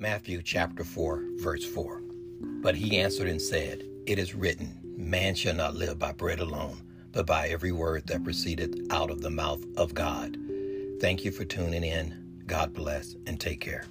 Matthew chapter 4, verse 4. But he answered and said, It is written, Man shall not live by bread alone, but by every word that proceedeth out of the mouth of God. Thank you for tuning in. God bless and take care.